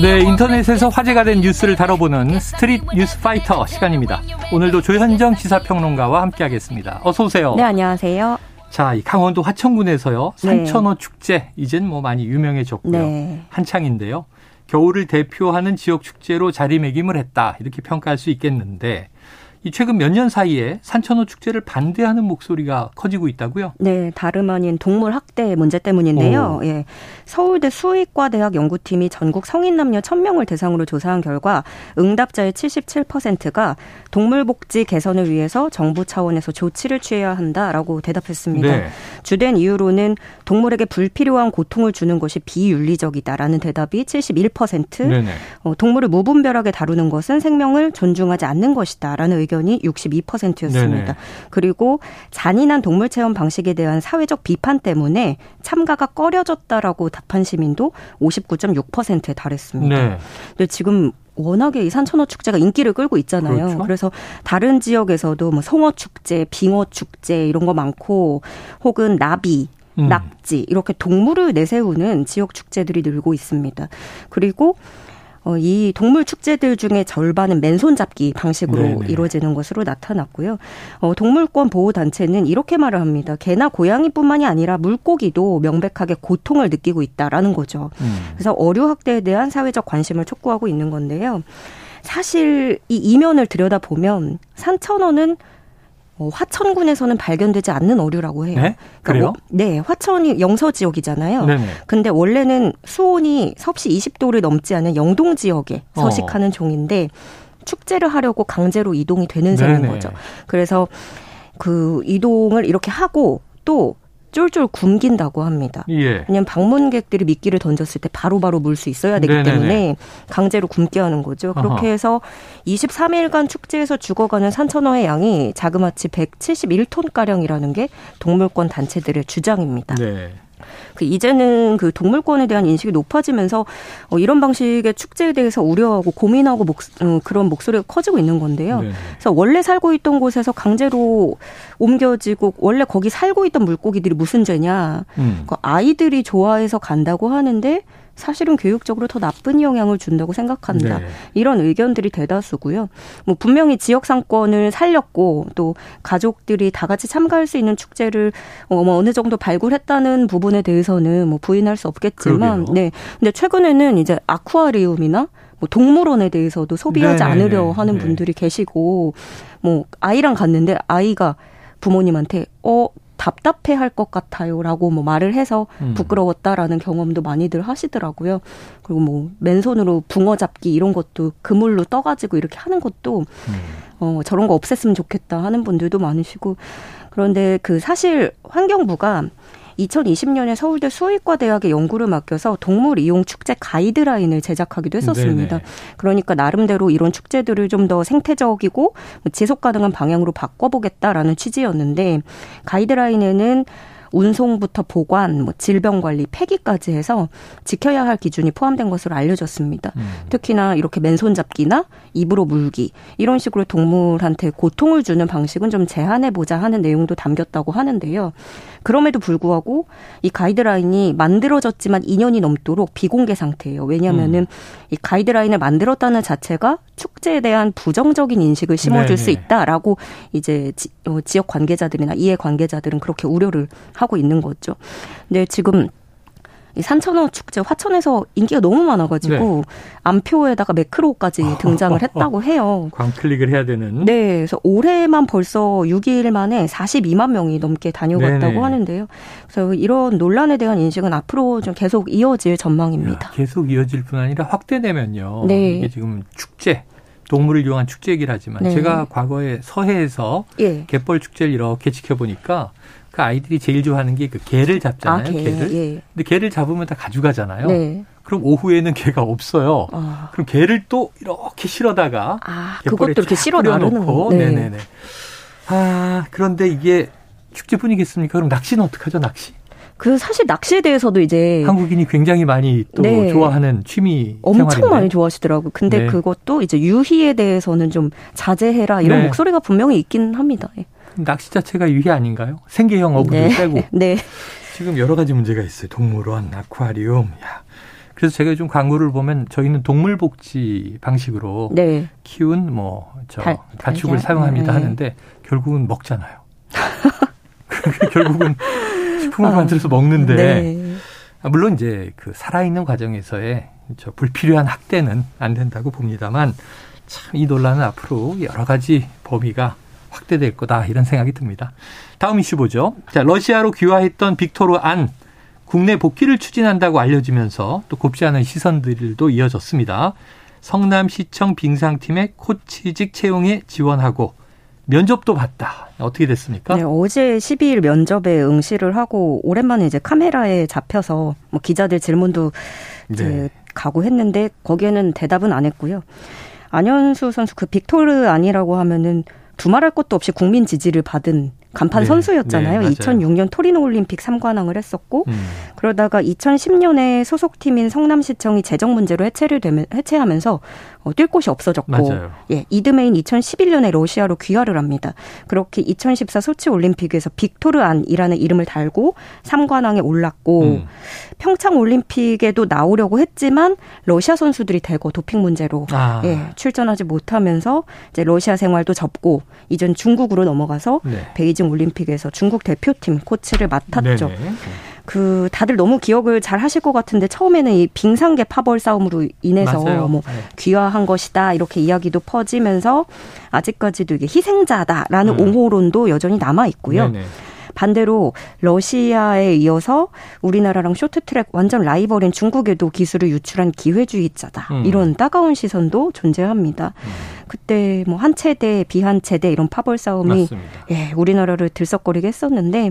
네, 인터넷에서 화제가 된 뉴스를 다뤄보는 스트릿 뉴스 파이터 시간입니다. 오늘도 조현정 시사평론가와 함께하겠습니다. 어서 오세요. 네, 안녕하세요. 자, 이 강원도 화천군에서요. 네. 산천어 축제 이젠 뭐 많이 유명해졌고요. 네. 한창인데요. 겨울을 대표하는 지역 축제로 자리매김을 했다. 이렇게 평가할 수 있겠는데 이 최근 몇 년 사이에 산천어 축제를 반대하는 목소리가 커지고 있다고요? 네, 다름 아닌 동물 학대 문제 때문인데요. 오. 예. 서울대 수의과 대학 연구팀이 전국 성인 남녀 1000명을 대상으로 조사한 결과 응답자의 77%가 동물 복지 개선을 위해서 정부 차원에서 조치를 취해야 한다라고 대답했습니다. 네. 주된 이유로는 동물에게 불필요한 고통을 주는 것이 비윤리적이다라는 대답이 71%, 네네. 어, 동물을 무분별하게 다루는 것은 생명을 존중하지 않는 것이다라는 의견 이 62%였습니다. 네네. 그리고 잔인한 동물 체험 방식에 대한 사회적 비판 때문에 참가가 꺼려졌다라고 답한 시민도 59.6%에 달했습니다. 네. 근데 지금 워낙에 이 산천어 축제가 인기를 끌고 있잖아요. 그렇죠? 그래서 다른 지역에서도 뭐 송어 축제, 빙어 축제 이런 거 많고 혹은 나비 음. 낙지 이렇게 동물을 내세우는 지역 축제들이 늘고 있습니다. 그리고 어, 이 동물 축제들 중에 절반은 맨손 잡기 방식으로 네네. 이루어지는 것으로 나타났고요. 어, 동물권 보호 단체는 이렇게 말을 합니다. 개나 고양이뿐만이 아니라 물고기도 명백하게 고통을 느끼고 있다라는 거죠. 음. 그래서 어류 학대에 대한 사회적 관심을 촉구하고 있는 건데요. 사실 이 이면을 들여다 보면 산천어는 어, 화천군에서는 발견되지 않는 어류라고 해요. 네? 그러니까 뭐, 네, 화천이 영서 지역이잖아요. 네네. 근데 원래는 수온이 섭씨 20도를 넘지 않은 영동 지역에 어. 서식하는 어. 종인데 축제를 하려고 강제로 이동이 되는 셈인 거죠. 그래서 그 이동을 이렇게 하고 또 쫄쫄 굶긴다고 합니다. 예. 왜냐하면 방문객들이 미끼를 던졌을 때 바로바로 물 수 있어야 되기 네네네. 때문에 강제로 굶게 하는 거죠. 그렇게 아하. 해서 23일간 축제에서 죽어가는 산천어의 양이 자그마치 171톤가량이라는 게 동물권 단체들의 주장입니다. 네. 그 이제는 그 동물권에 대한 인식이 높아지면서 어, 이런 방식의 축제에 대해서 우려하고 고민하고 목, 어, 그런 목소리가 커지고 있는 건데요. 네. 그래서 원래 살고 있던 곳에서 강제로 옮겨지고 원래 거기 살고 있던 물고기들이 무슨 죄냐? 음. 그 아이들이 좋아해서 간다고 하는데 사실은 교육적으로 더 나쁜 영향을 준다고 생각한다. 네. 이런 의견들이 대다수고요. 뭐 분명히 지역 상권을 살렸고 또 가족들이 다 같이 참가할 수 있는 축제를 어, 뭐 어느 정도 발굴했다는 부분에 대해서는 뭐 부인할 수 없겠지만 그러게요. 네. 근데 최근에는 이제 아쿠아리움이나 뭐 동물원에 대해서도 소비하지 네네네. 않으려 하는 네. 분들이 계시고 뭐 아이랑 갔는데 아이가 부모님한테 어 답답해 할 것 같아요 라고 뭐 말을 해서 음. 부끄러웠다라는 경험도 많이들 하시더라고요. 그리고 뭐 맨손으로 붕어 잡기 이런 것도 그물로 떠가지고 이렇게 하는 것도 음. 어 저런 거 없앴으면 좋겠다 하는 분들도 많으시고 그런데 그 사실 환경부가 2020년에 서울대 수의과 대학에 연구를 맡겨서 동물 이용 축제 가이드라인을 제작하기도 했었습니다. 네네. 그러니까 나름대로 이런 축제들을 좀 더 생태적이고 뭐 지속 가능한 방향으로 바꿔보겠다라는 취지였는데 가이드라인에는 운송부터 보관, 뭐 질병 관리, 폐기까지 해서 지켜야 할 기준이 포함된 것으로 알려졌습니다. 음. 특히나 이렇게 맨손 잡기나 입으로 물기 이런 식으로 동물한테 고통을 주는 방식은 좀 제한해 보자 하는 내용도 담겼다고 하는데요. 그럼에도 불구하고 이 가이드라인이 만들어졌지만 2년이 넘도록 비공개 상태예요. 왜냐하면은 음. 이 가이드라인을 만들었다는 자체가 축제에 대한 부정적인 인식을 심어줄 네네. 수 있다라고 이제 지, 어, 지역 관계자들이나 이해 관계자들은 그렇게 우려를 하고 있는 거죠. 근데 지금 이 산천어 축제 화천에서 인기가 너무 많아가지고 네. 암표에다가 매크로까지 등장을 했다고 해요. 광클릭을 해야 되는. 네, 그래서 올해만 벌써 6일 만에 42만 명이 넘게 다녀갔다고 네네. 하는데요. 그래서 이런 논란에 대한 인식은 앞으로 좀 계속 이어질 전망입니다. 야, 계속 이어질 뿐 아니라 확대되면요. 네. 이게 지금 축제. 동물을 이용한 축제 얘기를 하지만 네. 제가 과거에 서해에서 예. 갯벌 축제를 이렇게 지켜보니까 그 아이들이 제일 좋아하는 게 그 개를 잡잖아요. 아, 개. 를 예. 근데 개를 잡으면 다 가져가잖아요. 네. 그럼 오후에는 개가 없어요. 아. 그럼 개를 또 이렇게 실어다가 아, 그것도 이렇게 실어 놓고 네. 네네네. 아 그런데 이게 축제뿐이겠습니까? 그럼 낚시는 어떡하죠? 낚시? 그 사실 낚시에 대해서도 이제 한국인이 굉장히 많이 또 네. 좋아하는 취미 엄청 생활인데. 많이 좋아하시더라고요. 근데 네. 그것도 이제 유희에 대해서는 좀 자제해라 이런 네. 목소리가 분명히 있긴 합니다. 예. 낚시 자체가 유해 아닌가요? 생계형 어부를 네. 빼고. 네. 지금 여러 가지 문제가 있어요. 동물원, 아쿠아리움. 야. 그래서 제가 좀 광고를 보면 저희는 동물 복지 방식으로 네. 키운 뭐저 가축을 사용합니다 네. 하는데 결국은 먹잖아요. 결국은 식품을 아, 만들어서 먹는데 네. 아, 물론 이제 그 살아있는 과정에서의 저 불필요한 학대는 안 된다고 봅니다만 참 이 논란은 앞으로 여러 가지 범위가 확대될 거다 이런 생각이 듭니다. 다음 이슈 보죠. 자, 러시아로 귀화했던 빅토르 안 국내 복귀를 추진한다고 알려지면서 또 곱지 않은 시선들도 이어졌습니다. 성남시청 빙상팀의 코치직 채용에 지원하고 면접도 봤다. 어떻게 됐습니까? 네, 어제 12일 면접에 응시를 하고 오랜만에 이제 카메라에 잡혀서 뭐 기자들 질문도 이제 네. 가고 했는데 거기에는 대답은 안 했고요. 안현수 선수 그 빅토르 아니라고 하면은 두말할 것도 없이 국민 지지를 받은 간판 네, 선수였잖아요. 네, 2006년 토리노 올림픽 3관왕을 했었고 음. 그러다가 2010년에 소속팀인 성남시청이 재정 문제로 해체를 되면 해체하면서 어, 뛸 곳이 없어졌고 맞아요. 예, 이듬해인 2011년에 러시아로 귀화를 합니다. 그렇게 2014 소치 올림픽에서 빅토르 안이라는 이름을 달고 3관왕에 올랐고 음. 평창 올림픽에도 나오려고 했지만 러시아 선수들이 대거 도핑 문제로 아. 예, 출전하지 못하면서 이제 러시아 생활도 접고 이전 중국으로 넘어가서 네. 베이징 올림픽에서 중국 대표팀 코치를 맡았죠. 네네. 그 다들 너무 기억을 잘 하실 것 같은데 처음에는 이 빙상계 파벌 싸움으로 인해서 맞아요. 뭐 네. 귀화한 것이다 이렇게 이야기도 퍼지면서 아직까지도 이게 희생자다라는 네. 옹호론도 여전히 남아 있고요. 네네. 반대로 러시아에 이어서 우리나라랑 쇼트트랙 완전 라이벌인 중국에도 기술을 유출한 기회주의자다. 음. 이런 따가운 시선도 존재합니다. 음. 그때 뭐 한 체대, 비한 체대 이런 파벌 싸움이 맞습니다. 예, 우리나라를 들썩거리게 했었는데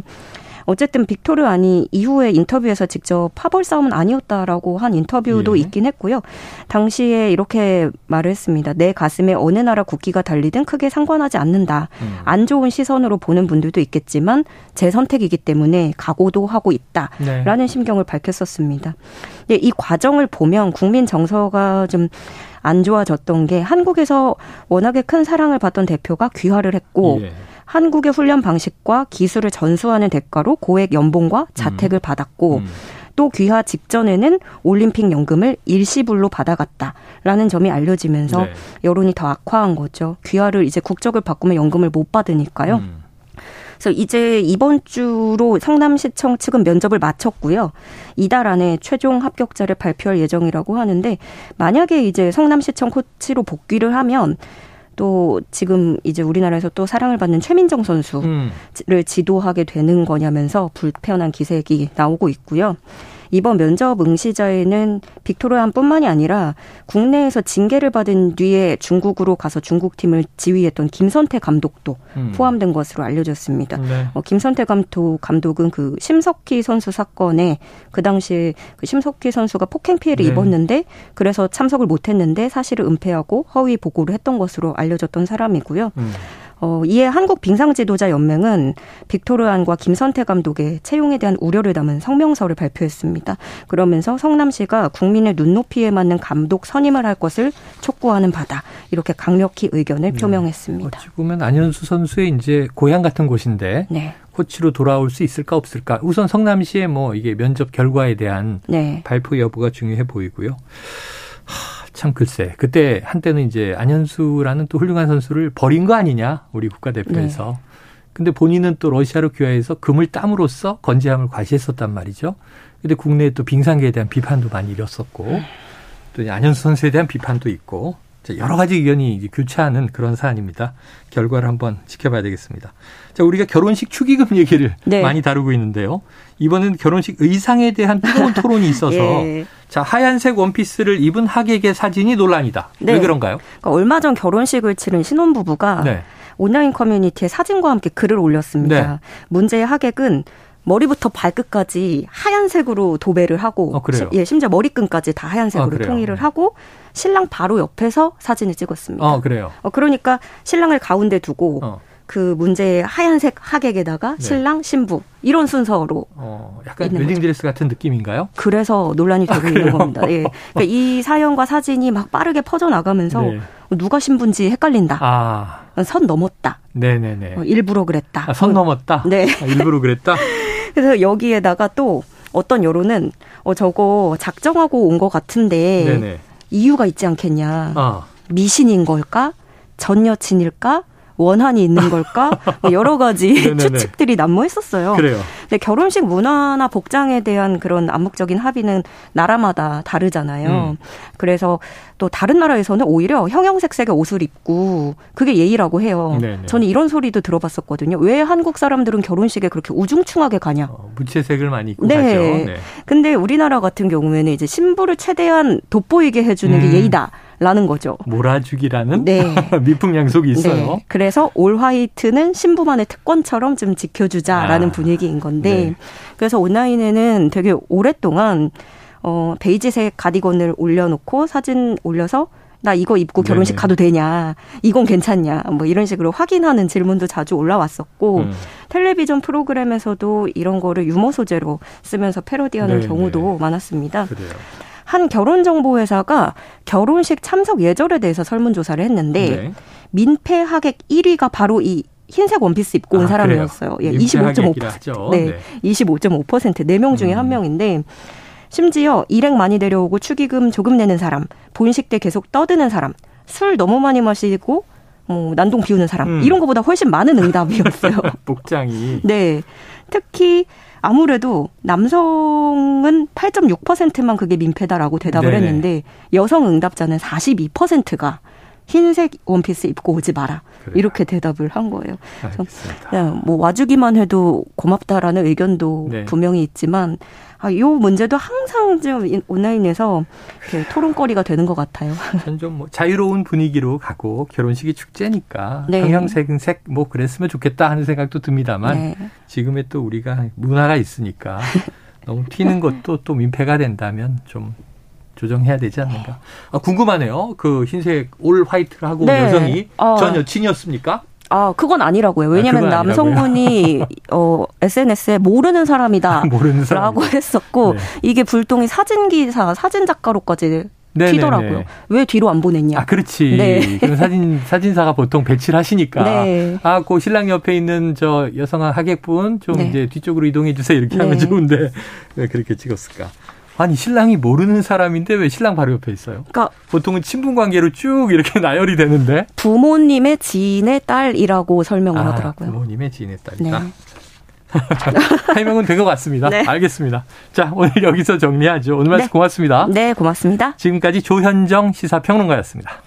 어쨌든 빅토르 아니 이후에 인터뷰에서 직접 파벌 싸움은 아니었다라고 한 인터뷰도 예. 있긴 했고요. 당시에 이렇게 말을 했습니다. 내 가슴에 어느 나라 국기가 달리든 크게 상관하지 않는다. 음. 안 좋은 시선으로 보는 분들도 있겠지만 제 선택이기 때문에 각오도 하고 있다라는 네. 심경을 밝혔었습니다. 예, 이 과정을 보면 국민 정서가 좀안 좋아졌던 게 한국에서 워낙에 큰 사랑을 받던 대표가 귀화를 했고 예. 한국의 훈련 방식과 기술을 전수하는 대가로 고액 연봉과 자택을 음. 받았고 음. 또 귀화 직전에는 올림픽 연금을 일시불로 받아갔다라는 점이 알려지면서 네. 여론이 더 악화한 거죠. 귀화를 이제 국적을 바꾸면 연금을 못 받으니까요. 음. 그래서 이제 이번 주로 성남시청 측은 면접을 마쳤고요. 이달 안에 최종 합격자를 발표할 예정이라고 하는데 만약에 이제 성남시청 코치로 복귀를 하면 또 지금 이제 우리나라에서 또 사랑을 받는 최민정 선수를 음. 지도하게 되는 거냐면서 불편한 기색이 나오고 있고요. 이번 면접 응시자에는 빅토르안뿐만이 아니라 국내에서 징계를 받은 뒤에 중국으로 가서 중국 팀을 지휘했던 김선태 감독도 음. 포함된 것으로 알려졌습니다. 네. 어, 김선태 감독 감독은 그 심석희 선수 사건에 그 당시에 그 심석희 선수가 폭행 피해를 네. 입었는데 그래서 참석을 못했는데 사실을 은폐하고 허위 보고를 했던 것으로 알려졌던 사람이고요. 음. 어, 이에 한국 빙상지도자 연맹은 빅토르안과 김선태 감독의 채용에 대한 우려를 담은 성명서를 발표했습니다. 그러면서 성남시가 국민의 눈높이에 맞는 감독 선임을 할 것을 촉구하는 바다 이렇게 강력히 의견을 네. 표명했습니다. 어찌 보면 안현수 선수의 이제 고향 같은 곳인데 네. 코치로 돌아올 수 있을까 없을까? 우선 성남시의 뭐 이게 면접 결과에 대한 네. 발표 여부가 중요해 보이고요. 참 글쎄 그때 한때는 이제 안현수라는 또 훌륭한 선수를 버린 거 아니냐 우리 국가대표에서 네. 근데 본인은 또 러시아로 귀화해서 금을 땀으로써 건재함을 과시했었단 말이죠. 근데 국내에 또 빙상계에 대한 비판도 많이 일었었고 또 안현수 선수에 대한 비판도 있고 여러 가지 의견이 교차하는 그런 사안입니다. 결과를 한번 지켜봐야 되겠습니다. 자, 우리가 결혼식 축의금 얘기를 네. 많이 다루고 있는데요. 이번엔 결혼식 의상에 대한 뜨거운 토론이 있어서 예. 자 하얀색 원피스를 입은 하객의 사진이 논란이다. 네. 왜 그런가요? 그러니까 얼마 전 결혼식을 치른 신혼부부가 네. 온라인 커뮤니티에 사진과 함께 글을 올렸습니다. 네. 문제의 하객은 머리부터 발끝까지 하얀색으로 도배를 하고 어, 예, 심지어 머리끈까지 다 하얀색으로 아, 통일을 하고 신랑 바로 옆에서 사진을 찍었습니다. 어, 그래요. 어, 그러니까 신랑을 가운데 두고 어. 그 문제의 하얀색 하객에다가 네. 신랑 신부 이런 순서로 어, 약간 웨딩드레스 같은 느낌인가요? 그래서 논란이 되고 아, 있는 겁니다. 예. 그러니까 이 사연과 사진이 막 빠르게 퍼져 나가면서 네. 누가 신부인지 헷갈린다. 아. 선 넘었다. 네네네. 어, 일부러 그랬다. 아, 선 넘었다. 네. 아, 일부러 그랬다. 그래서 여기에다가 또 어떤 여론은 어 저거 작정하고 온 것 같은데 네네. 이유가 있지 않겠냐. 아. 미신인 걸까? 전 여친일까? 원한이 있는 걸까? 뭐 여러 가지 추측들이 난무했었어요. 그래요. 근데 결혼식 문화나 복장에 대한 그런 암묵적인 합의는 나라마다 다르잖아요. 음. 그래서 또 다른 나라에서는 오히려 형형색색의 옷을 입고 그게 예의라고 해요. 네네. 저는 이런 소리도 들어봤었거든요. 왜 한국 사람들은 결혼식에 그렇게 우중충하게 가냐? 어, 무채색을 많이 입고 네. 가죠. 네. 근데 우리나라 같은 경우에는 이제 신부를 최대한 돋보이게 해주는 음. 게 예의다. 라는 거죠. 몰아주기라는 네. 미풍 양속이 있어요. 네. 그래서 올 화이트는 신부만의 특권처럼 좀 지켜주자라는 아. 분위기인 건데 네. 그래서 온라인에는 되게 오랫동안 어 베이지색 가디건을 올려놓고 사진 올려서 나 이거 입고 결혼식 네네. 가도 되냐, 이건 괜찮냐, 뭐 이런 식으로 확인하는 질문도 자주 올라왔었고, 음. 텔레비전 프로그램에서도 이런 거를 유머 소재로 쓰면서 패러디하는 네네. 경우도 많았습니다. 그래요. 한 결혼정보회사가 결혼식 참석 예절에 대해서 설문조사를 했는데 네. 민폐 하객 1위가 바로 이 흰색 원피스 입고 온 아, 사람이었어요. 예, 25.5%. 네, 네. 25.5% 4명 중에 음. 한 명인데 심지어 일행 많이 데려오고 축의금 조금 내는 사람, 본식 때 계속 떠드는 사람, 술 너무 많이 마시고 뭐 난동 비우는 사람 음. 이런 것보다 훨씬 많은 응답이었어요. 복장이. 네. 특히 아무래도 남성은 8.6%만 그게 민폐다라고 대답을 네네. 했는데 여성 응답자는 42%가 흰색 원피스 입고 오지 마라. 그래요. 이렇게 대답을 한 거예요. 그냥 뭐 와주기만 해도 고맙다라는 의견도 네. 분명히 있지만 아, 요 문제도 항상 좀 온라인에서 토론거리가 되는 것 같아요. 좀뭐 자유로운 분위기로 가고 결혼식이 축제니까 네. 형형색은 색뭐 그랬으면 좋겠다 하는 생각도 듭니다만 네. 지금의 또 우리가 문화가 있으니까 너무 튀는 것도 또 민폐가 된다면 좀 조정해야 되지 않는가. 아, 궁금하네요. 그 흰색 올 화이트를 하고 네. 여성이 어. 전 여친이었습니까? 아, 그건 아니라고요. 왜냐면 아, 남성분이 어 SNS에 모르는 사람이다. 모르는 사람. 라고 했었고 네. 이게 불똥이 사진 기사, 사진 작가로까지 튀더라고요. 왜 뒤로 안 보냈냐? 아, 그렇지. 네. 그럼 사진 사진사가 보통 배치를 하시니까 네. 아, 그 신랑 옆에 있는 저 여성 하객분 좀 네. 이제 뒤쪽으로 이동해 주세요. 이렇게 하면 네. 좋은데 왜 그렇게 찍었을까? 아니 신랑이 모르는 사람인데 왜 신랑 바로 옆에 있어요? 그러니까 보통은 친분 관계로 쭉 이렇게 나열이 되는데 부모님의 지인의 딸이라고 설명을 아, 하더라고요. 부모님의 지인의 딸이다. 네. 해명은 된 것 같습니다. 네. 알겠습니다. 자, 오늘 여기서 정리하죠. 오늘 말씀 네. 고맙습니다. 네, 고맙습니다. 지금까지 조현정 시사평론가였습니다.